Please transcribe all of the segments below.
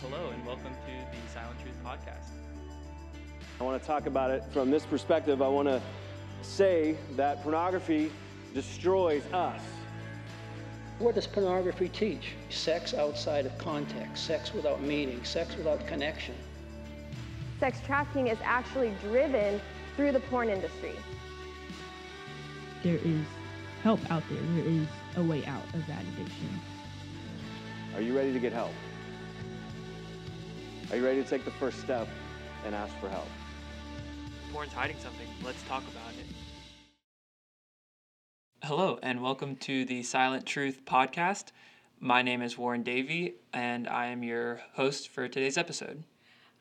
Hello, and welcome to the Silent Truth Podcast. I want to talk about it from this perspective. I want to say that pornography destroys us. What does pornography teach? Sex outside of context, sex without meaning, sex without connection. Sex trafficking is actually driven through the porn industry. There is help out there. There is a way out of that addiction. Are you ready to get help? Are you ready to take the first step and ask for help? Porn's hiding something. Let's talk about it. Hello, and welcome to the Silent Truth Podcast. My name is Warren Davie, and I am your host for today's episode.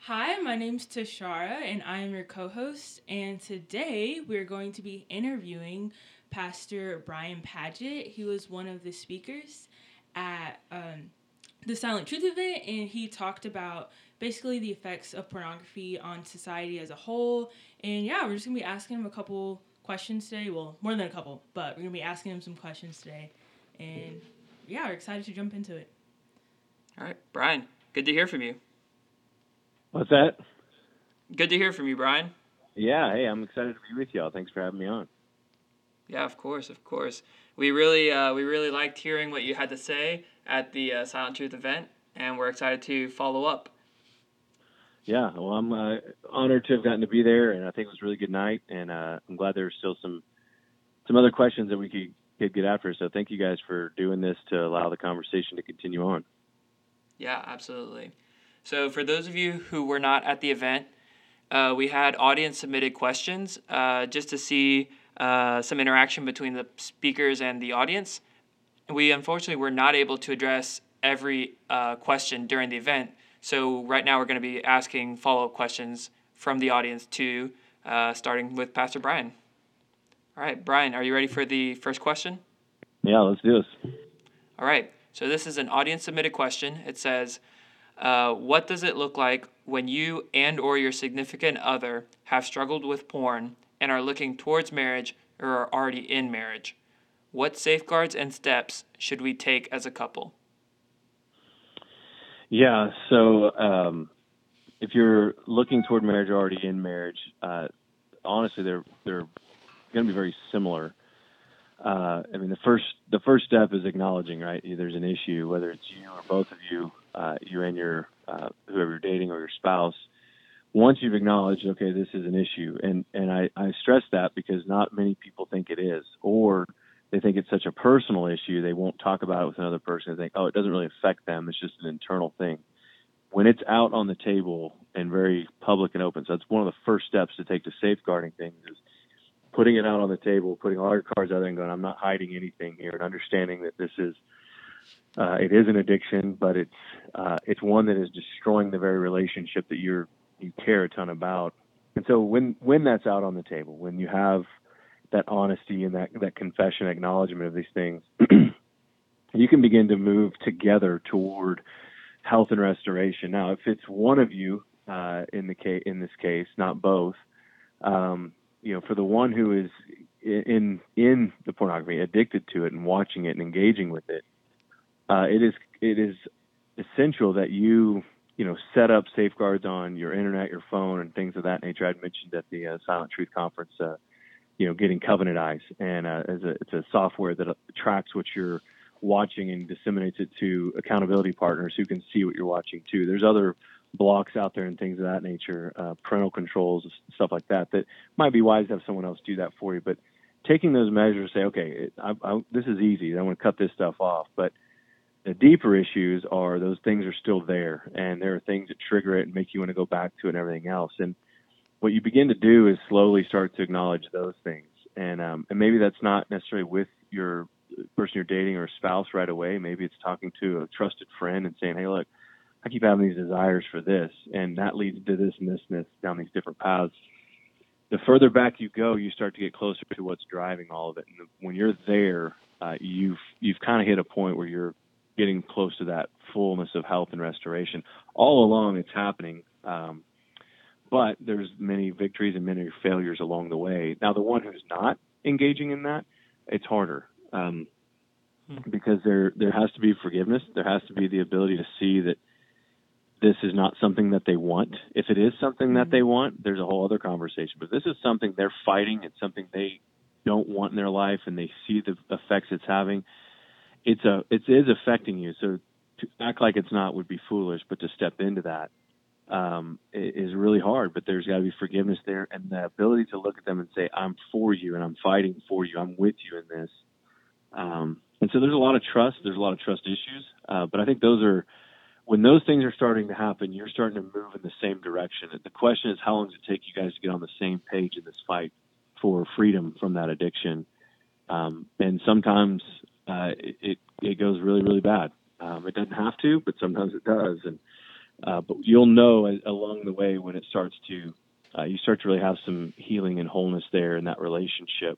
Hi, my name's Tashara, and I am your co host. And today we're going to be interviewing Pastor Bryan Padgett. He was one of the speakers at um, the Silent Truth event, and he talked about basically the effects of pornography on society as a whole. And yeah, we're just gonna be asking him a couple questions today. Well, more than a couple, but we're gonna be asking him some questions today. And yeah, we're excited to jump into it. All right, Bryan, good to hear from you. What's that? Good to hear from you, Bryan. Yeah, hey, I'm excited to be with y'all. Thanks for having me on. Yeah, of course, of course. We really, uh, we really liked hearing what you had to say at the uh, Silent Truth event, and we're excited to follow up. Yeah, well, I'm uh, honored to have gotten to be there, and I think it was a really good night. And uh, I'm glad there's still some some other questions that we could, could get after. So thank you guys for doing this to allow the conversation to continue on. Yeah, absolutely. So for those of you who were not at the event, uh, we had audience submitted questions uh, just to see uh, some interaction between the speakers and the audience. We unfortunately were not able to address every uh, question during the event. So right now we're going to be asking follow up questions from the audience too, uh, starting with Pastor Bryan. All right, Bryan, are you ready for the first question? Yeah, let's do this. All right. So this is an audience submitted question. It says, uh, "What does it look like when you and or your significant other have struggled with porn and are looking towards marriage or are already in marriage? What safeguards and steps should we take as a couple?" Yeah, so um, if you're looking toward marriage or already in marriage, uh, honestly, they're they're going to be very similar. Uh, I mean, the first the first step is acknowledging, right? There's an issue, whether it's you or both of you, uh, you and your uh, whoever you're dating or your spouse. Once you've acknowledged, okay, this is an issue, and and I, I stress that because not many people think it is, or they think it's such a personal issue they won't talk about it with another person. They think, oh, it doesn't really affect them. It's just an internal thing. When it's out on the table and very public and open, so that's one of the first steps to take to safeguarding things is putting it out on the table, putting all your cards out there and going, I'm not hiding anything here, and understanding that this is uh, it is an addiction, but it's uh, it's one that is destroying the very relationship that you're you care a ton about. And so when when that's out on the table, when you have that honesty and that that confession acknowledgement of these things you can begin to move together toward health and restoration. Now if it's one of you uh, in the case in this case not both um, you know for the one who is in in the pornography addicted to it and watching it and engaging with it uh, it is it is essential that you you know set up safeguards on your internet your phone and things of that nature. I'd mentioned at the uh, silent truth conference uh, you know, getting Covenant Eyes, and uh, a, it's a software that tracks what you're watching and disseminates it to accountability partners who can see what you're watching too. There's other blocks out there and things of that nature, uh, parental controls, stuff like that. That might be wise to have someone else do that for you. But taking those measures, say, okay, it, I, I, this is easy. I want to cut this stuff off, but the deeper issues are those things are still there, and there are things that trigger it and make you want to go back to it and everything else. And what you begin to do is slowly start to acknowledge those things, and um, and maybe that's not necessarily with your person you're dating or spouse right away. Maybe it's talking to a trusted friend and saying, "Hey, look, I keep having these desires for this, and that leads to this and this and this down these different paths." The further back you go, you start to get closer to what's driving all of it. And when you're there, uh, you've you've kind of hit a point where you're getting close to that fullness of health and restoration. All along, it's happening. Um, but there's many victories and many failures along the way. Now, the one who's not engaging in that, it's harder um, hmm. because there there has to be forgiveness. There has to be the ability to see that this is not something that they want. If it is something that they want, there's a whole other conversation. But this is something they're fighting. It's something they don't want in their life, and they see the effects it's having. It's a it is affecting you. So to act like it's not would be foolish, but to step into that um, is really hard. But there's got to be forgiveness there, and the ability to look at them and say, "I'm for you, and I'm fighting for you. I'm with you in this." Um, and so there's a lot of trust. There's a lot of trust issues, uh, but I think those are when those things are starting to happen. You're starting to move in the same direction. The question is, how long does it take you guys to get on the same page in this fight for freedom from that addiction? Um, and sometimes uh, it, it goes really really bad. Um, it doesn't have to, but sometimes it does. And uh, but you'll know along the way when it starts to uh, you start to really have some healing and wholeness there in that relationship.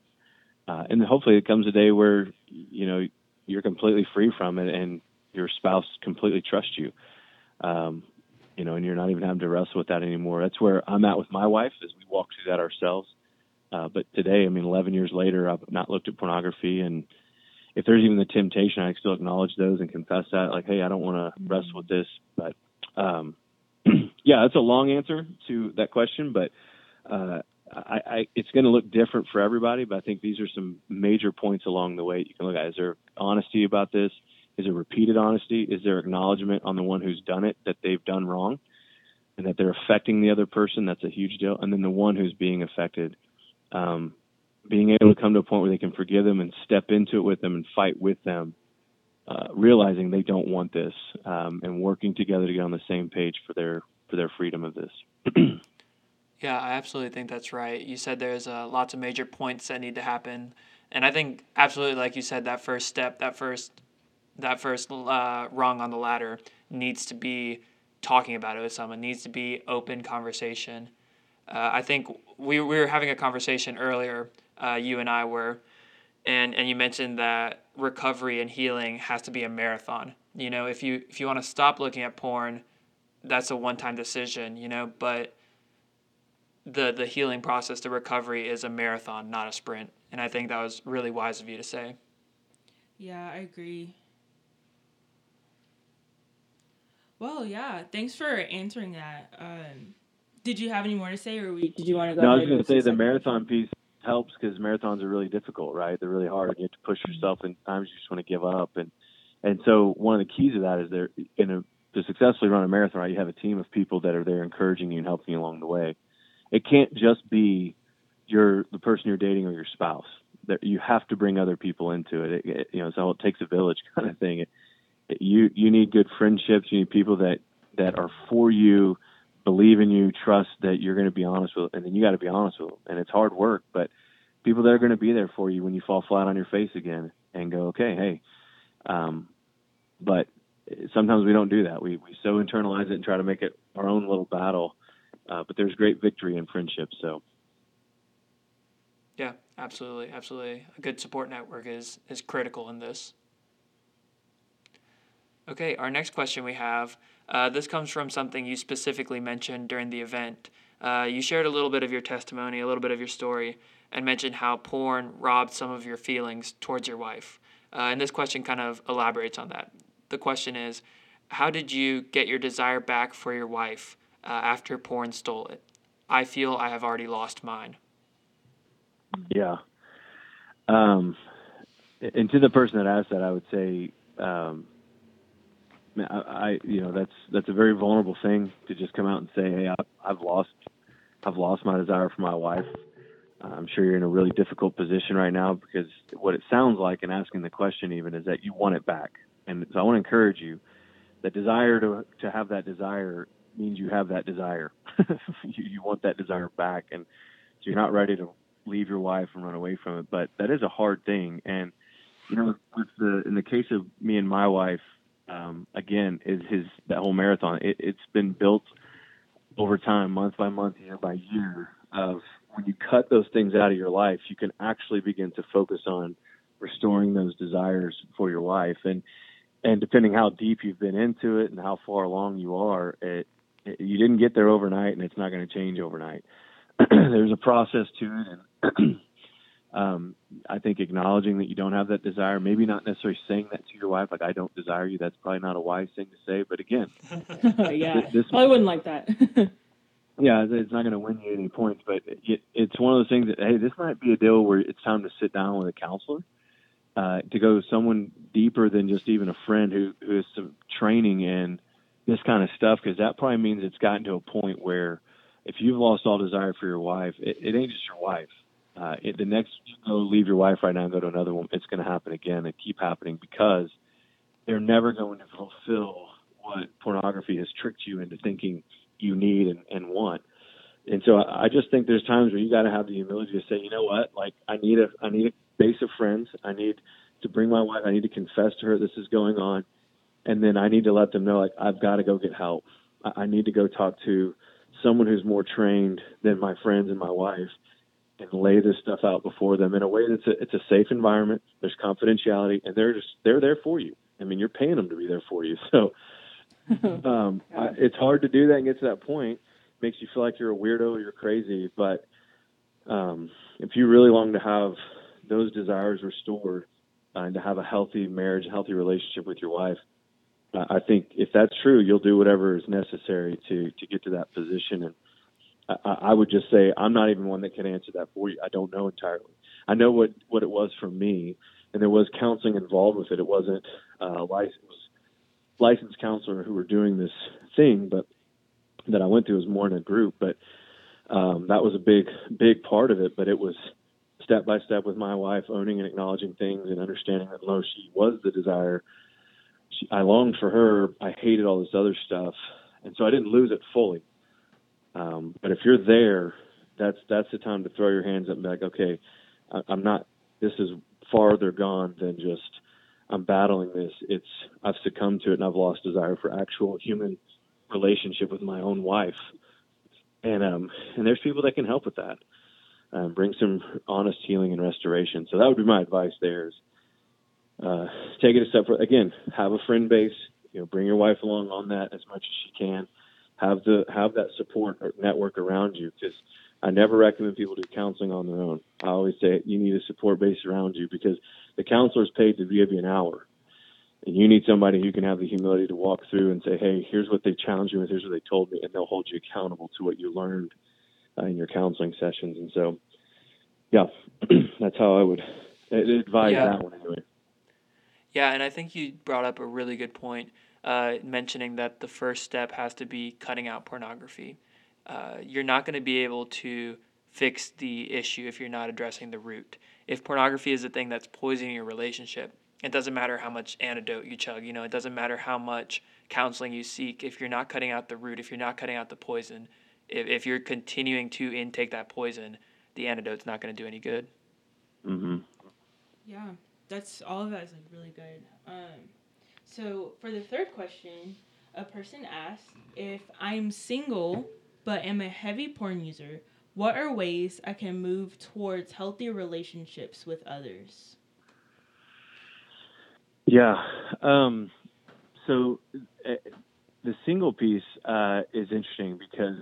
Uh, and hopefully it comes a day where you know you're completely free from it and your spouse completely trusts you. Um, you know, and you're not even having to wrestle with that anymore. That's where I'm at with my wife as we walk through that ourselves. Uh, but today, I mean, 11 years later, I've not looked at pornography, and if there's even the temptation, I still acknowledge those and confess that, like, hey, I don't want to wrestle with this. But um, yeah, that's a long answer to that question, but uh, I, I, it's going to look different for everybody. But I think these are some major points along the way you can look at. Is there honesty about this? Is there repeated honesty? Is there acknowledgement on the one who's done it that they've done wrong and that they're affecting the other person? That's a huge deal. And then the one who's being affected, um, being able to come to a point where they can forgive them and step into it with them and fight with them, uh, realizing they don't want this, um, and working together to get on the same page for their for their freedom of this. yeah, I absolutely think that's right. You said there's uh, lots of major points that need to happen, and I think absolutely, like you said, that first step, that first that first uh, rung on the ladder needs to be talking about it with someone. Needs to be open conversation. Uh, I think we, we were having a conversation earlier. Uh, you and I were, and and you mentioned that recovery and healing has to be a marathon. You know, if you if you want to stop looking at porn, that's a one time decision. You know, but the the healing process, the recovery is a marathon, not a sprint. And I think that was really wise of you to say. Yeah, I agree. Well, yeah. Thanks for answering that. Um, did you have any more to say, or we, did you want to go? No, I was going to say the marathon piece helps because marathons are really difficult, right? They're really hard. You have to push yourself, and times you just want to give up. And and so one of the keys of that is there in a to successfully run a marathon, right? You have a team of people that are there encouraging you and helping you along the way. It can't just be your the person you're dating or your spouse. There, you have to bring other people into it. it, it you know, so it takes a village kind of thing. It, you you need good friendships. You need people that that are for you, believe in you, trust that you're going to be honest with, and then you got to be honest with them. And it's hard work, but people that are going to be there for you when you fall flat on your face again and go, okay, hey. Um, but sometimes we don't do that. We we so internalize it and try to make it our own little battle. Uh, but there's great victory in friendship. So. Yeah, absolutely, absolutely. A good support network is is critical in this. Okay, our next question we have. Uh, this comes from something you specifically mentioned during the event. Uh, you shared a little bit of your testimony, a little bit of your story, and mentioned how porn robbed some of your feelings towards your wife. Uh, and this question kind of elaborates on that. The question is How did you get your desire back for your wife uh, after porn stole it? I feel I have already lost mine. Yeah. Um, and to the person that asked that, I would say, um, I, you know, that's that's a very vulnerable thing to just come out and say, "Hey, I, I've lost, I've lost my desire for my wife." Uh, I'm sure you're in a really difficult position right now because what it sounds like in asking the question even is that you want it back. And so I want to encourage you. The desire to to have that desire means you have that desire. you, you want that desire back, and so you're not ready to leave your wife and run away from it. But that is a hard thing, and you know, with the in the case of me and my wife, um, again, is his that whole marathon. It, it's been built over time, month by month, year by year. Of when you cut those things out of your life, you can actually begin to focus on restoring those desires for your wife. And and depending how deep you've been into it and how far along you are, it, it you didn't get there overnight, and it's not going to change overnight. There's a process to it, and Um, I think acknowledging that you don't have that desire, maybe not necessarily saying that to your wife, like I don't desire you. That's probably not a wise thing to say. But again, yeah, this- this- probably wouldn't like that. yeah, it's not going to win you any points, but it, it's one of those things that hey, this might be a deal where it's time to sit down with a counselor, uh, to go someone deeper than just even a friend who who has some training in this kind of stuff, because that probably means it's gotten to a point where if you've lost all desire for your wife, it, it ain't just your wife. Uh, it, the next you go leave your wife right now and go to another one, it's going to happen again and keep happening because they're never going to fulfill what pornography has tricked you into thinking you need and, and want. And so I I just think there's times where you got to have the humility to say, you know what, like I need a I need a base of friends. I need to bring my wife. I need to confess to her this is going on, and then I need to let them know like I've got to go get help. I, I need to go talk to someone who's more trained than my friends and my wife, and lay this stuff out before them in a way that's a, it's a safe environment. There's confidentiality, and they're just they're there for you. I mean, you're paying them to be there for you, so um, I, it's hard to do that and get to that point. Makes you feel like you're a weirdo, you're crazy. But um, if you really long to have those desires restored uh, and to have a healthy marriage, a healthy relationship with your wife, uh, I think if that's true, you'll do whatever is necessary to to get to that position. And I, I would just say I'm not even one that can answer that for you. I don't know entirely. I know what what it was for me, and there was counseling involved with it. It wasn't uh, licensed. It was licensed counselor who were doing this thing, but that I went through was more in a group. But um, that was a big, big part of it. But it was step by step with my wife, owning and acknowledging things and understanding that no, she was the desire. She, I longed for her. I hated all this other stuff, and so I didn't lose it fully. Um, but if you're there, that's that's the time to throw your hands up and be like, okay, I, I'm not. This is farther gone than just I'm battling this. It's I've succumbed to it and I've lost desire for actual human relationship with my own wife. And um and there's people that can help with that. Um, bring some honest healing and restoration. So that would be my advice there is uh, take it a step further. Again, have a friend base, you know, bring your wife along on that as much as she can. Have the have that support or network around you because I never recommend people do counseling on their own. I always say you need a support base around you because the counselor is paid to give you an hour. And you need somebody who can have the humility to walk through and say, hey, here's what they challenged you with, here's what they told me, and they'll hold you accountable to what you learned uh, in your counseling sessions. And so, yeah, that's how I would advise Yeah. that one anyway. Yeah, and I think you brought up a really good point, uh, mentioning that the first step has to be cutting out pornography. Uh, you're not going to be able to fix the issue if you're not addressing the root. If pornography is the thing that's poisoning your relationship, it doesn't matter how much antidote you chug. You know, it doesn't matter how much counseling you seek. If you're not cutting out the root, if you're not cutting out the poison, if, if you're continuing to intake that poison, the antidote's not going to do any good. hmm Yeah, that's all of that is like really good. Um, so for the third question, a person asked if I'm single but am a heavy porn user. What are ways I can move towards healthy relationships with others? Yeah. Um, so uh, the single piece uh, is interesting because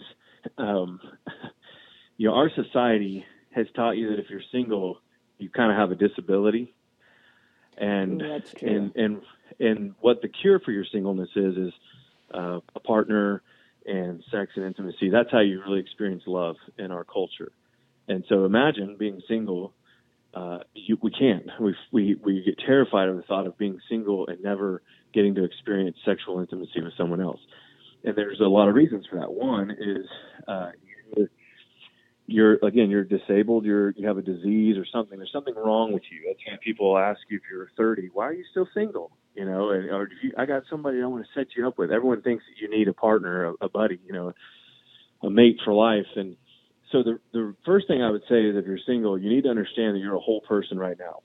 um, you know our society has taught you that if you're single, you kind of have a disability, and and and and what the cure for your singleness is is uh, a partner and sex and intimacy. That's how you really experience love in our culture. And so imagine being single uh, you, we can't. We, we we get terrified of the thought of being single and never getting to experience sexual intimacy with someone else. And there's a lot of reasons for that. One is uh, you're, again you're disabled. You're you have a disease or something. There's something wrong with you. That's people ask you if you're 30, why are you still single? You know, and, or you, I got somebody I want to set you up with. Everyone thinks that you need a partner, a, a buddy, you know, a mate for life, and so the the first thing I would say is if you're single, you need to understand that you're a whole person right now.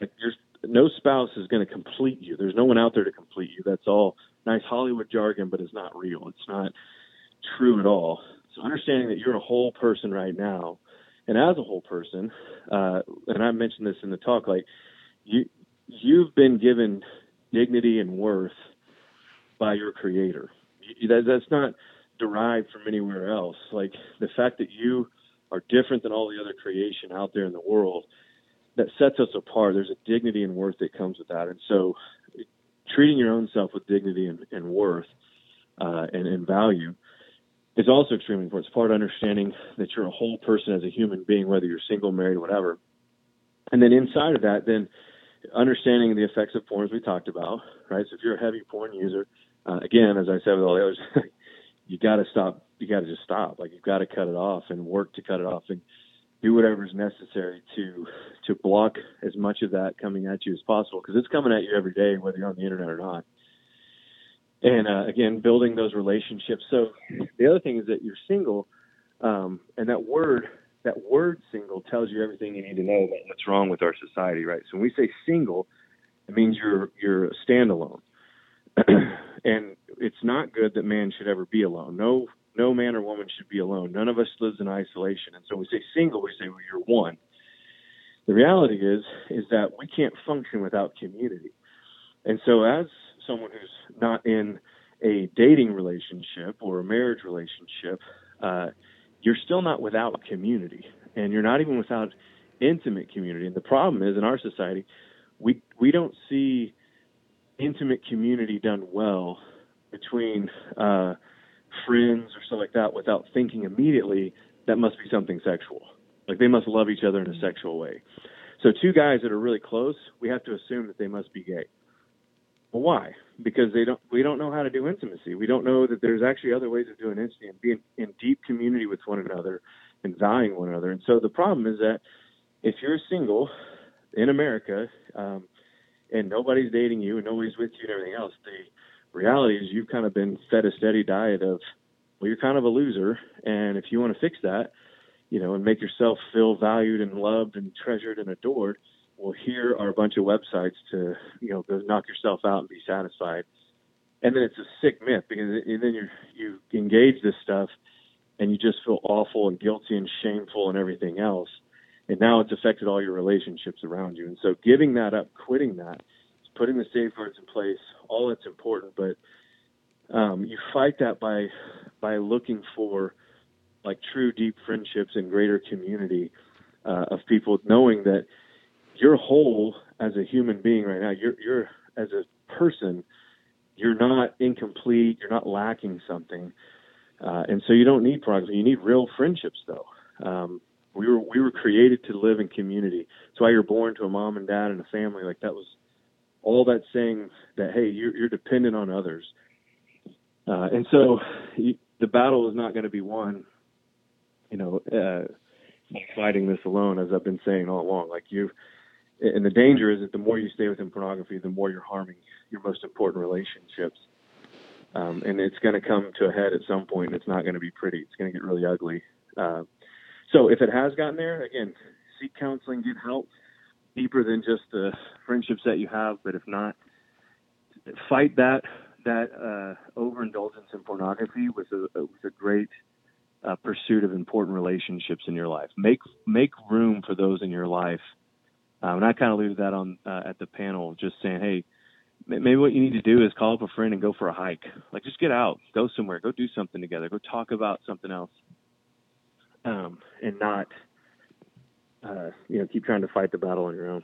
Like there's no spouse is going to complete you. There's no one out there to complete you. That's all nice Hollywood jargon, but it's not real. It's not true at all. Understanding that you're a whole person right now, and as a whole person, uh, and I mentioned this in the talk, like you you've been given dignity and worth by your creator. That, that's not derived from anywhere else. Like the fact that you are different than all the other creation out there in the world that sets us apart. There's a dignity and worth that comes with that, and so treating your own self with dignity and, and worth uh, and, and value is also extremely important. It's part of understanding that you're a whole person as a human being, whether you're single, married, whatever. And then inside of that, then understanding the effects of porn, as we talked about, right? So if you're a heavy porn user, uh, again, as I said with all the others, you got to stop. You got to just stop. Like you've got to cut it off and work to cut it off and do whatever is necessary to to block as much of that coming at you as possible because it's coming at you every day, whether you're on the internet or not. And uh, again, building those relationships. So the other thing is that you're single, um, and that word that word single tells you everything you need to know about what's wrong with our society, right? So when we say single, it means you're you're standalone. and it's not good that man should ever be alone. No no man or woman should be alone. None of us lives in isolation. And so when we say single, we say well, you're one. The reality is is that we can't function without community. And so as someone who's not in a dating relationship or a marriage relationship, uh, you're still not without community, and you're not even without intimate community. And the problem is in our society, we we don't see intimate community done well between uh, friends or stuff like that without thinking immediately that must be something sexual. Like they must love each other in a sexual way. So two guys that are really close, we have to assume that they must be gay. Well, why? Because they don't. We don't know how to do intimacy. We don't know that there's actually other ways of doing intimacy and being in deep community with one another and valuing one another. And so the problem is that if you're single in America um, and nobody's dating you and nobody's with you and everything else, the reality is you've kind of been fed a steady diet of well, you're kind of a loser, and if you want to fix that, you know, and make yourself feel valued and loved and treasured and adored well, here are a bunch of websites to, you know, go knock yourself out and be satisfied. And then it's a sick myth because and then you you engage this stuff and you just feel awful and guilty and shameful and everything else. And now it's affected all your relationships around you. And so giving that up, quitting that, putting the safeguards in place, all that's important. But um, you fight that by by looking for like true deep friendships and greater community uh, of people, knowing that you're whole as a human being right now. You're you're as a person, you're not incomplete. You're not lacking something, uh, and so you don't need pornography. You need real friendships, though. Um, we were we were created to live in community. That's why you're born to a mom and dad and a family. Like that was all that saying that hey, you're you're dependent on others, uh, and so you, the battle is not going to be won. You know, uh, fighting this alone, as I've been saying all along. Like you and the danger is that the more you stay within pornography, the more you're harming your most important relationships. Um, and it's going to come to a head at some point. It's not going to be pretty. It's going to get really ugly. Uh, so if it has gotten there, again, seek counseling, get help deeper than just the friendships that you have. But if not, fight that that uh, overindulgence in pornography with a with a great uh, pursuit of important relationships in your life. Make make room for those in your life um, and I kind of leave that on uh, at the panel, just saying, hey, maybe what you need to do is call up a friend and go for a hike. Like just get out, go somewhere, go do something together, go talk about something else, um, and not, uh, you know, keep trying to fight the battle on your own.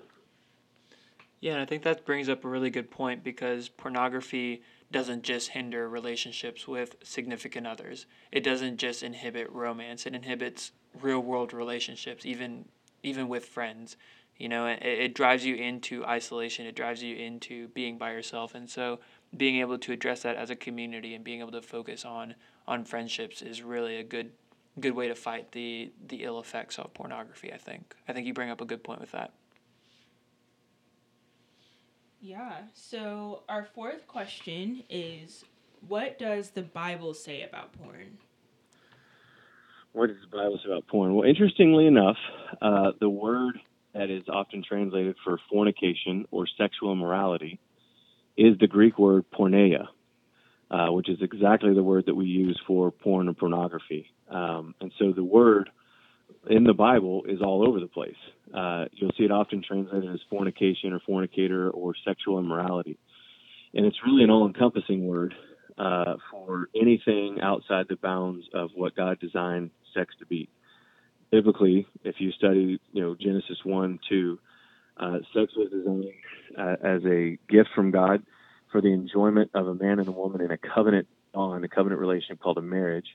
Yeah, and I think that brings up a really good point because pornography doesn't just hinder relationships with significant others. It doesn't just inhibit romance. It inhibits real world relationships, even even with friends you know it, it drives you into isolation. It drives you into being by yourself. And so being able to address that as a community and being able to focus on on friendships is really a good good way to fight the the ill effects of pornography i think. I think you bring up a good point with that. Yeah. So our fourth question is what does the bible say about porn? What does the bible say about porn? Well interestingly enough uh, the word that is often translated for fornication or sexual immorality is the Greek word porneia, uh, which is exactly the word that we use for porn and pornography. Um, and so the word in the Bible is all over the place. Uh, you'll see it often translated as fornication or fornicator or sexual immorality. And it's really an all encompassing word uh, for anything outside the bounds of what God designed sex to be biblically, if you study, you know, Genesis 1, 2, Uh, sex was designed uh, as a gift from God for the enjoyment of a man and a woman in a covenant bond, a covenant relationship called a marriage.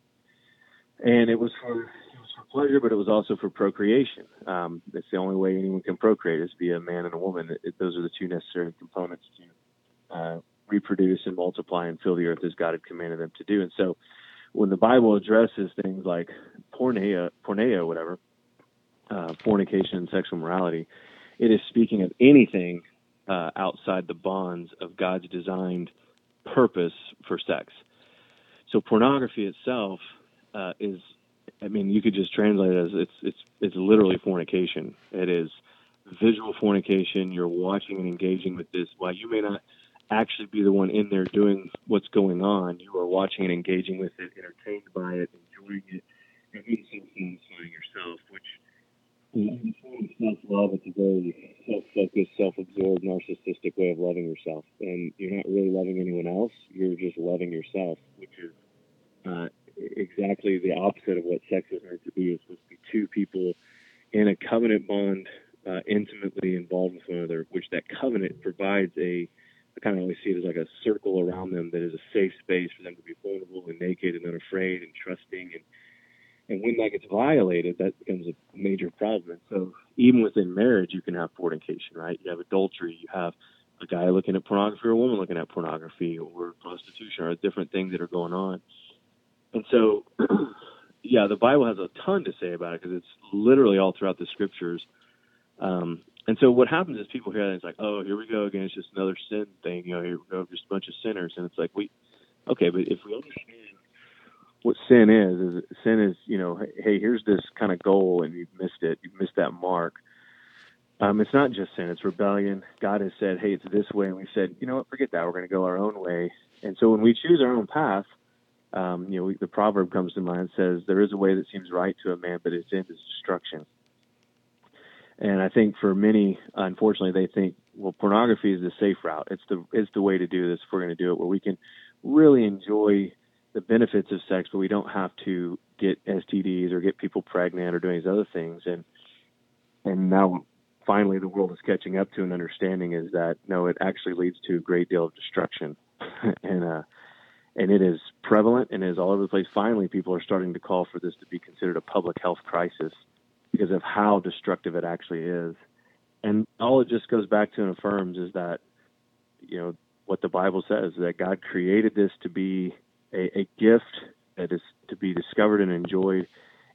And it was for it was for pleasure, but it was also for procreation. Um, it's the only way anyone can procreate is via a man and a woman. It, those are the two necessary components to uh, reproduce and multiply and fill the earth as God had commanded them to do. And so, when the Bible addresses things like porneia, porneia, whatever, uh, fornication and sexual morality, it is speaking of anything uh, outside the bonds of God's designed purpose for sex. So pornography itself uh, is, I mean, you could just translate it as it's it's it's literally fornication. It is visual fornication. You're watching and engaging with this. While you may not actually be the one in there doing what's going on, you are watching and engaging with it, entertained by it, enjoying it, and some satisfying yourself, which in self love, it's a very self focused, self absorbed, narcissistic way of loving yourself. And you're not really loving anyone else, you're just loving yourself, which is uh, exactly the opposite of what sex is meant to be. It's supposed to be two people in a covenant bond, uh, intimately involved with one another, which that covenant provides a I kind of always see it as like a circle around them that is a safe space for them to be vulnerable and naked and unafraid and trusting and and when that gets violated, that becomes a major problem. And so, even within marriage, you can have fornication, right? You have adultery, you have a guy looking at pornography or a woman looking at pornography or prostitution or different things that are going on. And so, yeah, the Bible has a ton to say about it because it's literally all throughout the scriptures. Um, and so, what happens is people hear that and it's like, oh, here we go again. It's just another sin thing. You know, here we go, just a bunch of sinners. And it's like, we, okay, but if we understand what sin is is sin is you know hey here's this kind of goal and you've missed it. You've missed that mark. Um, it's not just sin. It's rebellion. God has said hey it's this way. And we said you know what? Forget that. We're going to go our own way. And so when we choose our own path um, you know we, the proverb comes to mind says there is a way that seems right to a man but its end is destruction and i think for many unfortunately they think well pornography is the safe route it's the it's the way to do this if we're going to do it where we can really enjoy the benefits of sex, but we don't have to get STDs or get people pregnant or doing these other things. And and now finally the world is catching up to an understanding is that no, it actually leads to a great deal of destruction, and uh, and it is prevalent and is all over the place. Finally, people are starting to call for this to be considered a public health crisis because of how destructive it actually is. And all it just goes back to and affirms is that you know what the Bible says that God created this to be a, a gift that is to be discovered and enjoyed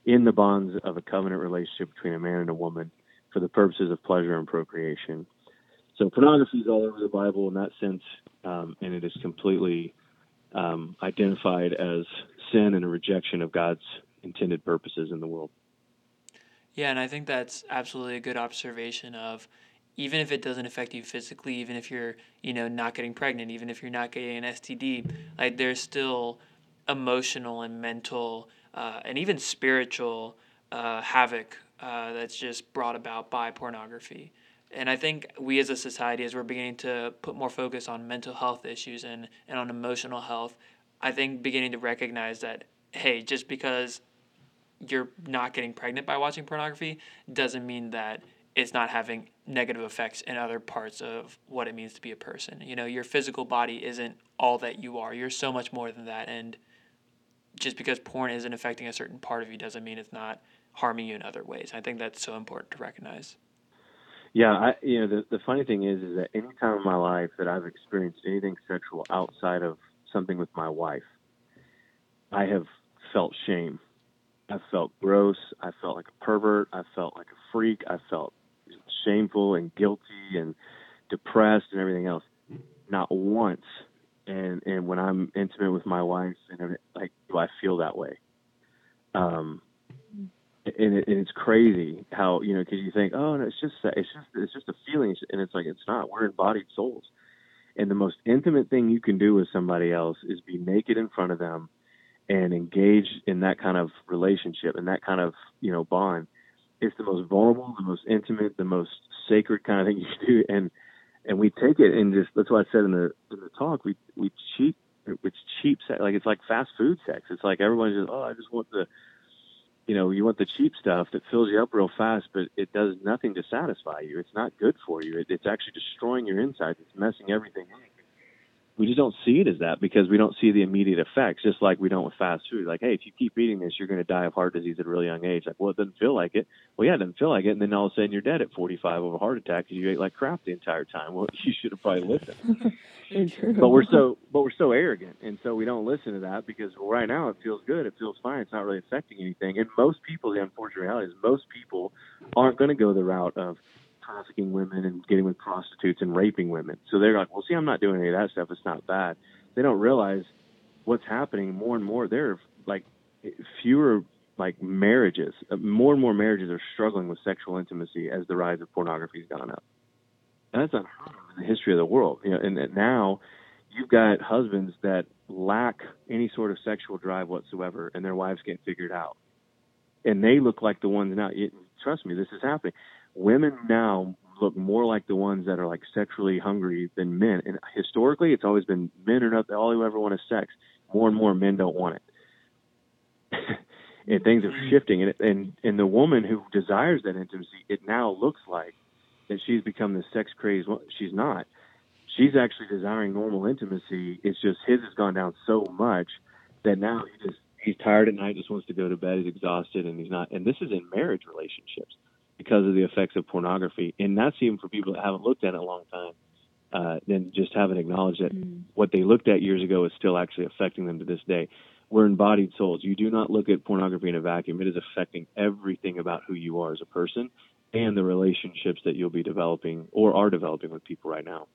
in the bonds of a covenant relationship between a man and a woman for the purposes of pleasure and procreation. So pornography is all over the Bible in that sense, um, and it is completely um, identified as sin and a rejection of God's intended purposes in the world. Yeah, and I think that's absolutely a good observation of even if it doesn't affect you physically, even if you're, you know, not getting pregnant, even if you're not getting an STD, like there's still emotional and mental uh, and even spiritual uh, havoc uh, that's just brought about by pornography. And I think we as a society, as we're beginning to put more focus on mental health issues and, and on emotional health, I think beginning to recognize that, hey, just because you're not getting pregnant by watching pornography doesn't mean that it's not having negative effects in other parts of what it means to be a person. You know, your physical body isn't all that you are. You're so much more than that. And just because porn isn't affecting a certain part of you doesn't mean it's not harming you in other ways. I think that's so important to recognize. Yeah, I, you know, the, the funny thing is, is that any time in my life that I've experienced anything sexual outside of something with my wife, I have felt shame. I felt gross. I felt like a pervert. I felt like a freak. I felt shameful and guilty and depressed and everything else. Not once. And and when I'm intimate with my wife, and like, do I feel that way? Um, and, it, and it's crazy how you know because you think, oh, no, it's just it's just it's just a feeling, and it's like it's not. We're embodied souls, and the most intimate thing you can do with somebody else is be naked in front of them and engage in that kind of relationship and that kind of you know bond it's the most vulnerable, the most intimate, the most sacred kind of thing you do, and and we take it and just that's what I said in the in the talk. We we cheap it's cheap sex, like it's like fast food sex. It's like everyone's just oh I just want the you know, you want the cheap stuff that fills you up real fast, but it does nothing to satisfy you. It's not good for you. It, it's actually destroying your insides. It's messing everything up we just don't see it as that because we don't see the immediate effects, just like we don't with fast food. Like, hey, if you keep eating this, you're going to die of heart disease at a really young age. Like, well, it doesn't feel like it. Well, yeah, it doesn't feel like it, and then all of a sudden you're dead at 45 of a heart attack because you ate like crap the entire time. Well, you should have probably listened. but we're so, but we're so arrogant, and so we don't listen to that because right now it feels good, it feels fine, it's not really affecting anything. And most people, the unfortunate reality is, most people aren't going to go the route of trafficking women and getting with prostitutes and raping women. So they're like, well, see, I'm not doing any of that stuff. It's not bad. They don't realize what's happening more and more. There are like fewer like marriages. Uh, more and more marriages are struggling with sexual intimacy as the rise of pornography has gone up. And that's unheard of in the history of the world. You know, and now you've got husbands that lack any sort of sexual drive whatsoever, and their wives can't figure it out. And they look like the ones now. It, trust me, this is happening women now look more like the ones that are like sexually hungry than men. And historically, it's always been men are not all who ever want is sex. More and more men don't want it. and things are mm-hmm. shifting. And, and and the woman who desires that intimacy, it now looks like that she's become the sex crazed. Well, she's not. She's actually desiring normal intimacy. It's just his has gone down so much that now he just he's tired at night, just wants to go to bed. He's exhausted, and he's not. And this is in marriage relationships because of the effects of pornography. And that's even for people that haven't looked at it in a long time. Uh, then just haven't acknowledged that mm. what they looked at years ago is still actually affecting them to this day. We're embodied souls. You do not look at pornography in a vacuum. It is affecting everything about who you are as a person and the relationships that you'll be developing or are developing with people right now.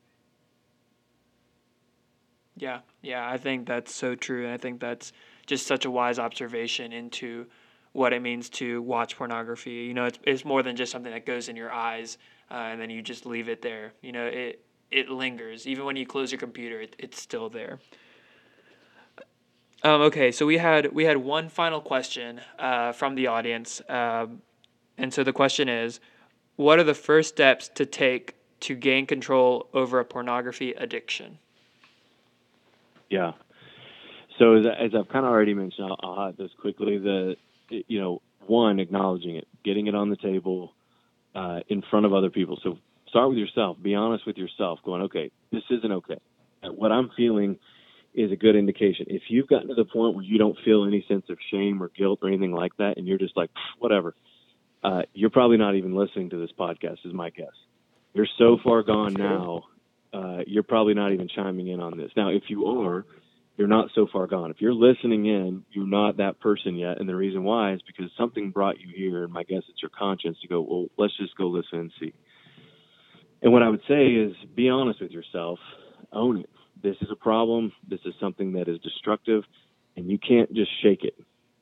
Yeah, yeah, I think that's so true. And I think that's just such a wise observation into what it means to watch pornography. You know, it's, it's more than just something that goes in your eyes uh, and then you just leave it there. You know, it it lingers even when you close your computer. It, it's still there. Um, okay, so we had we had one final question uh, from the audience, um, and so the question is, what are the first steps to take to gain control over a pornography addiction? Yeah. So as, as I've kind of already mentioned, I'll, I'll hit this quickly. The you know, one, acknowledging it, getting it on the table uh, in front of other people. So start with yourself. Be honest with yourself. Going, okay, this isn't okay. What I'm feeling is a good indication. If you've gotten to the point where you don't feel any sense of shame or guilt or anything like that, and you're just like, whatever, uh, you're probably not even listening to this podcast. Is my guess. You're so far gone now. Uh, you're probably not even chiming in on this. Now, if you are, you're not so far gone. If you're listening in, you're not that person yet. And the reason why is because something brought you here. And my guess it's your conscience to go, well, let's just go listen and see. And what I would say is be honest with yourself, own it. This is a problem. This is something that is destructive, and you can't just shake it.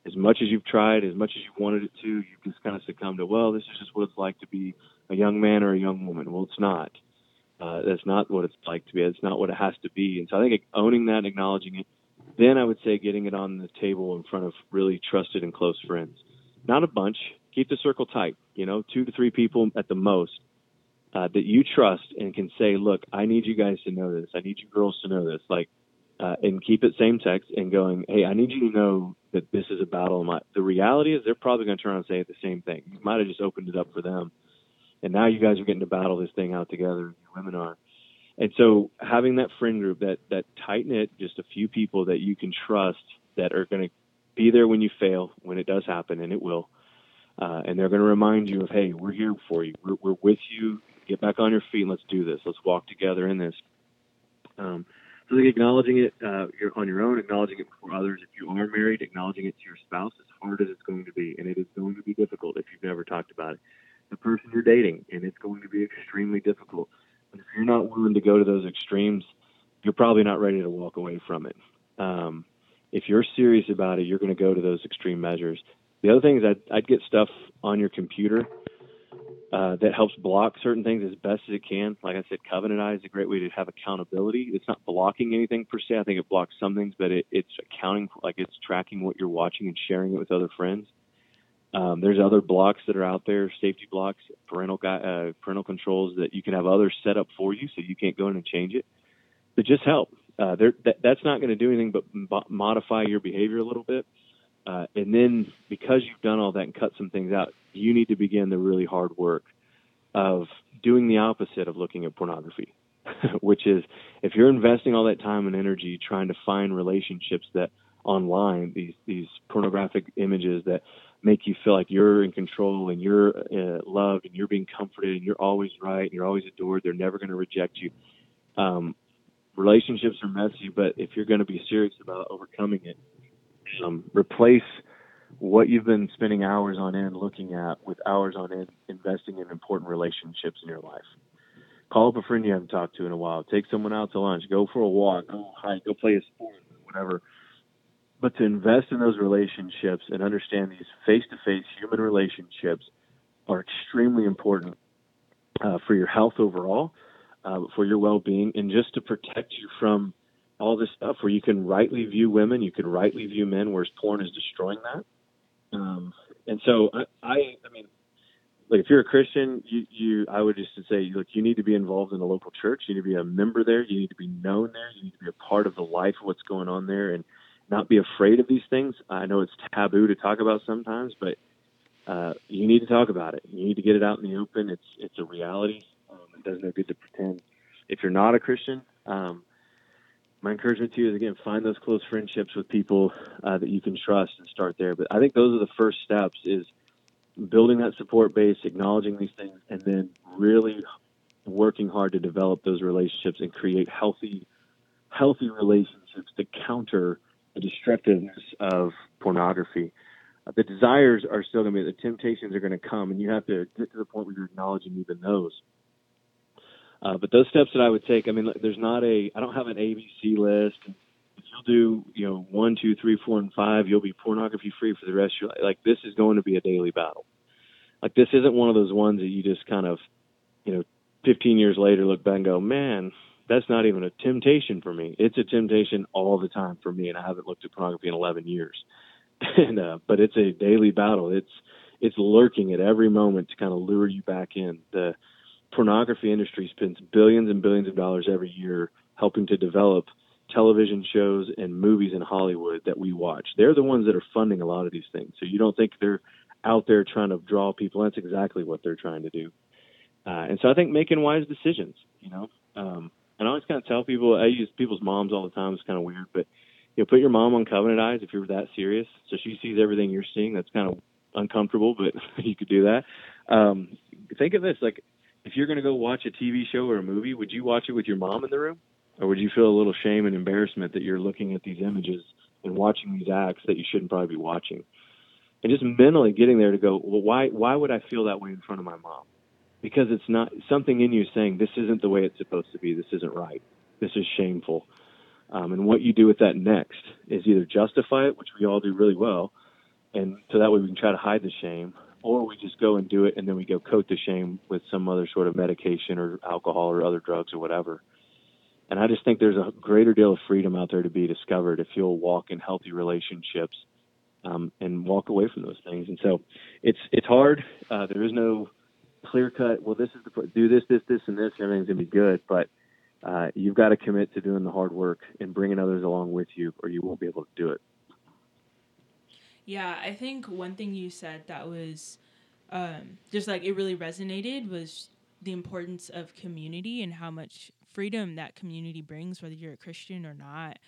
As much as you've tried, as much as you wanted it to, you just kind of succumb to, well, this is just what it's like to be a young man or a young woman. Well, it's not. Uh, that's not what it's like to be. It's not what it has to be. And so I think owning that, acknowledging it, then I would say getting it on the table in front of really trusted and close friends. Not a bunch. Keep the circle tight. You know, two to three people at the most uh, that you trust and can say, "Look, I need you guys to know this. I need you girls to know this." Like, uh, and keep it same text and going, "Hey, I need you to know that this is a battle." My, the reality is, they're probably going to turn around and say the same thing. You might have just opened it up for them and now you guys are getting to battle this thing out together. In your women are, and so having that friend group, that that tight knit, just a few people that you can trust that are going to be there when you fail, when it does happen, and it will, uh, and they're going to remind you of, hey, we're here for you, we're, we're with you. Get back on your feet and let's do this. Let's walk together in this. Um, so like acknowledging it uh, on your own, acknowledging it before others. If you are married, acknowledging it to your spouse, as hard as it's going to be, and it is going to be difficult if you've never talked about it the person you're dating, and it's going to be extremely difficult. But if you're not willing to go to those extremes, you're probably not ready to walk away from it. Um, if you're serious about it, you're going to go to those extreme measures. The other thing is I'd, I'd get stuff on your computer uh, that helps block certain things as best as it can. Like I said, Covenant Eye is a great way to have accountability. It's not blocking anything per se. I think it blocks some things, but it, it's accounting, like it's tracking what you're watching and sharing it with other friends. Um, there's other blocks that are out there, safety blocks, parental uh, parental controls that you can have others set up for you, so you can't go in and change it. But just help. Uh, that, that's not going to do anything but modify your behavior a little bit. Uh, and then because you've done all that and cut some things out, you need to begin the really hard work of doing the opposite of looking at pornography, which is if you're investing all that time and energy trying to find relationships that online, these these pornographic images that make you feel like you're in control and you're uh, loved and you're being comforted and you're always right and you're always adored. They're never going to reject you. Um, relationships are messy, but if you're going to be serious about overcoming it, um, replace what you've been spending hours on end looking at with hours on end investing in important relationships in your life. Call up a friend you haven't talked to in a while. Take someone out to lunch. Go for a walk. Go hike. Go play a sport. Whatever. But to invest in those relationships and understand these face-to-face human relationships are extremely important uh, for your health overall, uh, for your well-being, and just to protect you from all this stuff where you can rightly view women, you can rightly view men, whereas porn is destroying that. Um, and so I, I, I mean, like if you're a Christian, you, you, I would just say, look, you need to be involved in the local church. You need to be a member there. You need to be known there. You need to be a part of the life of what's going on there, and not be afraid of these things. I know it's taboo to talk about sometimes, but uh, you need to talk about it. You need to get it out in the open. It's it's a reality. Um, it does no good to pretend. If you're not a Christian, um, my encouragement to you is again find those close friendships with people uh, that you can trust and start there. But I think those are the first steps: is building that support base, acknowledging these things, and then really working hard to develop those relationships and create healthy, healthy relationships to counter the destructiveness of pornography. Uh, the desires are still going to be, the temptations are going to come, and you have to get to the point where you're acknowledging even those. Uh, but those steps that I would take, I mean, there's not a, I don't have an ABC list. If you'll do, you know, one, two, three, four, and five, you'll be pornography free for the rest of your life. Like this is going to be a daily battle. Like this isn't one of those ones that you just kind of, you know, 15 years later look back and go, man, that's not even a temptation for me. It's a temptation all the time for me, and I haven't looked at pornography in 11 years. and uh, but it's a daily battle. It's it's lurking at every moment to kind of lure you back in. The pornography industry spends billions and billions of dollars every year helping to develop television shows and movies in Hollywood that we watch. They're the ones that are funding a lot of these things. So you don't think they're out there trying to draw people. That's exactly what they're trying to do. Uh, and so I think making wise decisions, you know, um, and I always kind of tell people, I use people's moms all the time. It's kind of weird, but you know, put your mom on covenant eyes if you're that serious. So she sees everything you're seeing. That's kind of uncomfortable, but you could do that. Um, think of this, like if you're going to go watch a TV show or a movie, would you watch it with your mom in the room? Or would you feel a little shame and embarrassment that you're looking at these images and watching these acts that you shouldn't probably be watching? And just mentally getting there to go, well, why, why would I feel that way in front of my mom? Because it's not something in you saying this isn't the way it's supposed to be. This isn't right. This is shameful. Um, and what you do with that next is either justify it, which we all do really well, and so that way we can try to hide the shame, or we just go and do it and then we go coat the shame with some other sort of medication or alcohol or other drugs or whatever. And I just think there's a greater deal of freedom out there to be discovered if you'll walk in healthy relationships um, and walk away from those things. And so it's it's hard. Uh, there is no clear cut. Well, this is the do this, this, this, and this. Everything's gonna be good, but uh, you've got to commit to doing the hard work and bringing others along with you, or you won't be able to do it. Yeah, I think one thing you said that was um, just like it really resonated was the importance of community and how much freedom that community brings, whether you're a Christian or not.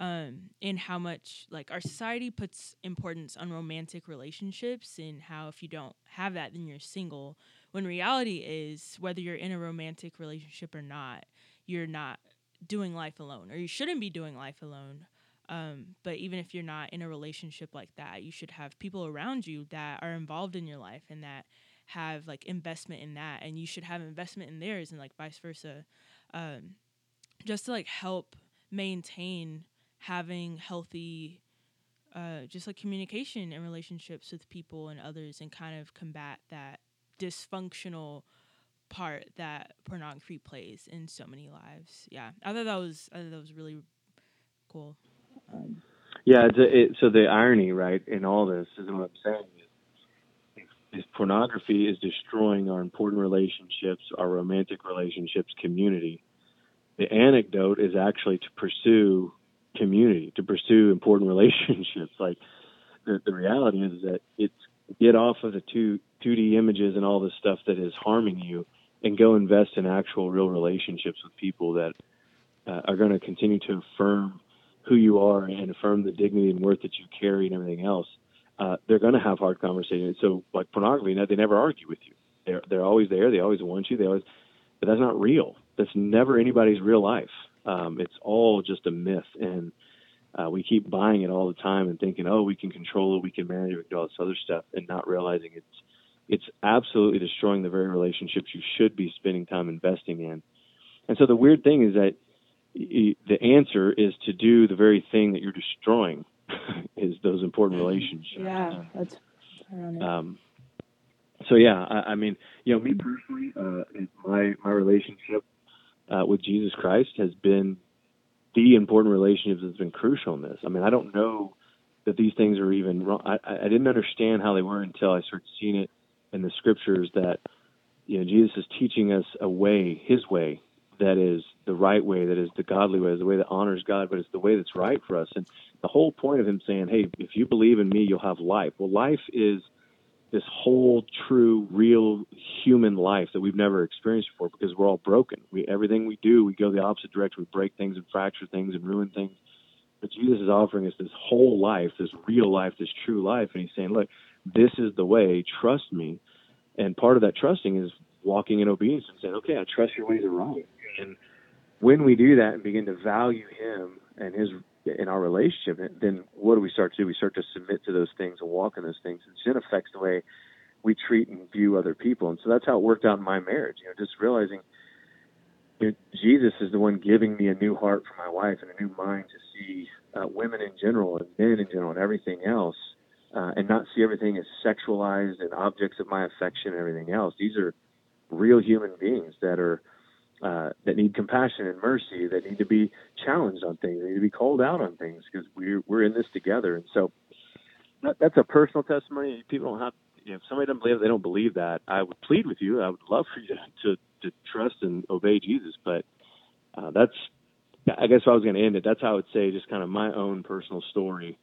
Um, and how much like our society puts importance on romantic relationships and how if you don't have that then you're single when reality is, whether you're in a romantic relationship or not, you're not doing life alone, or you shouldn't be doing life alone. Um, but even if you're not in a relationship like that, you should have people around you that are involved in your life and that have like investment in that, and you should have investment in theirs, and like vice versa, um, just to like help maintain having healthy, uh, just like communication and relationships with people and others, and kind of combat that dysfunctional part that pornography plays in so many lives. Yeah, I thought that was I thought that was really cool. Um, yeah, it's a, it, so the irony, right, in all this is what I'm saying is, is pornography is destroying our important relationships, our romantic relationships, community. The anecdote is actually to pursue community, to pursue important relationships. Like the, the reality is that it's get off of the two 2D images and all the stuff that is harming you, and go invest in actual real relationships with people that uh, are going to continue to affirm who you are and affirm the dignity and worth that you carry and everything else. Uh, they're going to have hard conversations. So, like pornography, they never argue with you. They're they're always there. They always want you. They always, but that's not real. That's never anybody's real life. Um, it's all just a myth, and uh, we keep buying it all the time and thinking, oh, we can control it, we can manage it, we can do all this other stuff, and not realizing it's it's absolutely destroying the very relationships you should be spending time investing in. And so the weird thing is that the answer is to do the very thing that you're destroying is those important relationships. Yeah, that's um, so yeah, I, I mean, you know, me personally, uh, my my relationship uh, with Jesus Christ has been important relationships that's been crucial in this. I mean, I don't know that these things are even wrong. I, I didn't understand how they were until I started seeing it in the scriptures that you know Jesus is teaching us a way, His way, that is the right way, that is the godly way, is the way that honors God, but it's the way that's right for us. And the whole point of Him saying, "Hey, if you believe in Me, you'll have life." Well, life is this whole true real human life that we've never experienced before because we're all broken. We everything we do we go the opposite direction. We break things and fracture things and ruin things. But jesus is offering us this whole life this real life this true life. And he's saying look this is the way. Trust me. And part of that trusting is walking in obedience and saying okay i trust your ways are right and when we do that and begin to value him and his in our relationship, then what do we start to do? We start to submit to those things and walk in those things. And it affects the way we treat and view other people. And so that's how it worked out in my marriage. You know, just realizing you know, Jesus is the one giving me a new heart for my wife and a new mind to see uh, women in general and men in general and everything else, uh, and not see everything as sexualized and objects of my affection and everything else. These are real human beings that are uh, that need compassion and mercy, that need to be challenged on things, they need to be called out on things because we're we're in this together. And so that, that's a personal testimony. People don't have, you know, if somebody doesn't believe, they don't believe that. I would plead with you. I would love for you to to, to trust and obey Jesus. But uh, that's, I guess, if I was going to end it, that's how I would say just kind of my own personal story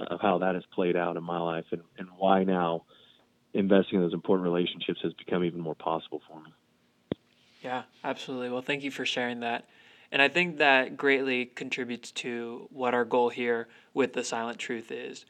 of how that has played out in my life and, and why now investing in those important relationships has become even more possible for me. Yeah, absolutely. Well, thank you for sharing that. And I think that greatly contributes to what our goal here with the silent truth is.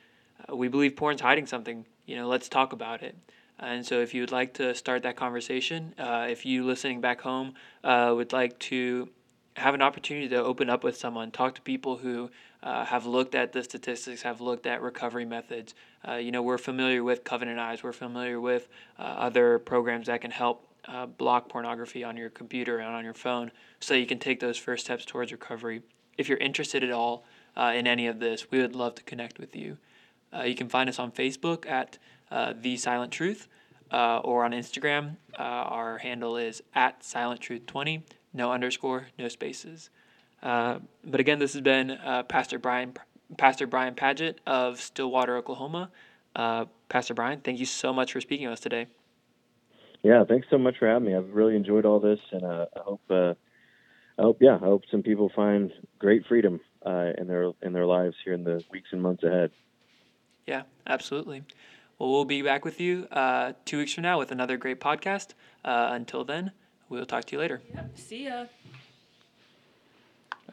Uh, we believe porn's hiding something. You know, let's talk about it. And so, if you would like to start that conversation, uh, if you listening back home uh, would like to have an opportunity to open up with someone, talk to people who uh, have looked at the statistics, have looked at recovery methods. Uh, you know, we're familiar with Covenant Eyes, we're familiar with uh, other programs that can help uh, block pornography on your computer and on your phone so you can take those first steps towards recovery. If you're interested at all uh, in any of this, we would love to connect with you. Uh, you can find us on Facebook at uh, The Silent Truth uh, or on Instagram. Uh, our handle is at Silent Truth 20, no underscore, no spaces. but again, this has been Pastor Bryan Pastor Bryan Padgett of Stillwater, Oklahoma. Pastor Bryan, thank you so much for speaking with us today. Yeah, thanks so much for having me. I've really enjoyed all this, and uh, I hope, uh, I hope, yeah, I hope some people find great freedom uh, in their in their lives here in the weeks and months ahead. Yeah, absolutely. Well, we'll be back with you uh, two weeks from now with another great podcast. Uh, until then, we'll talk to you later. Yep. See ya.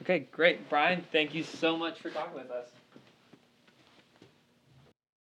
Okay, great. Bryan, thank you so much for talking with us.